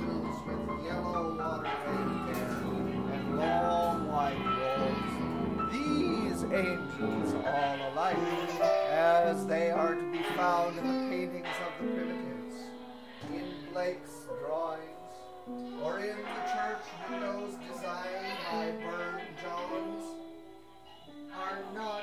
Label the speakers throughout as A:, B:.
A: with yellow water hair and long white robes. These angels all alike, as they are to be found in the paintings of the primitives, in Blake's drawings, or in the church windows designed by Burne Jones, are not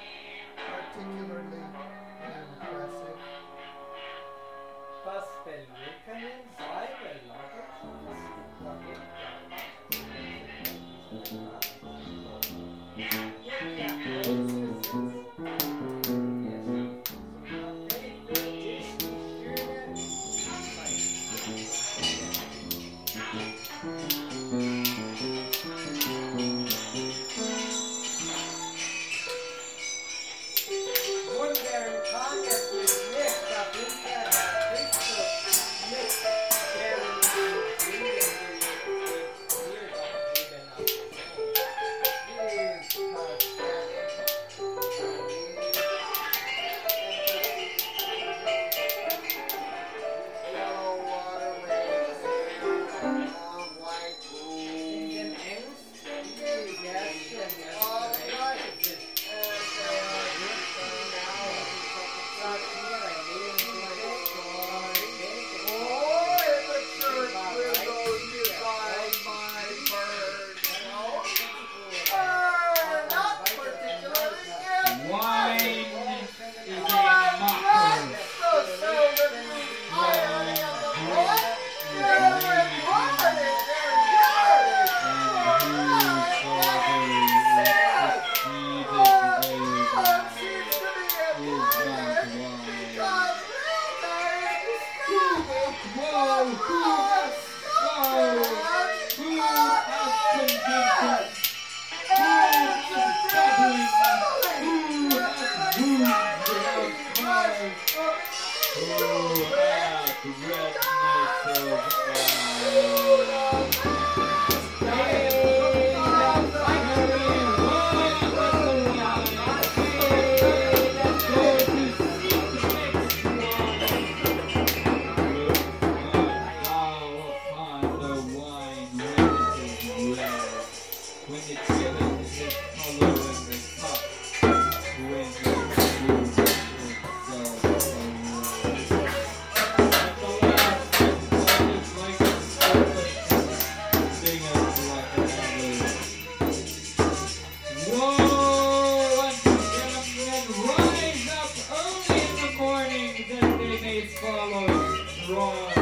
B: follow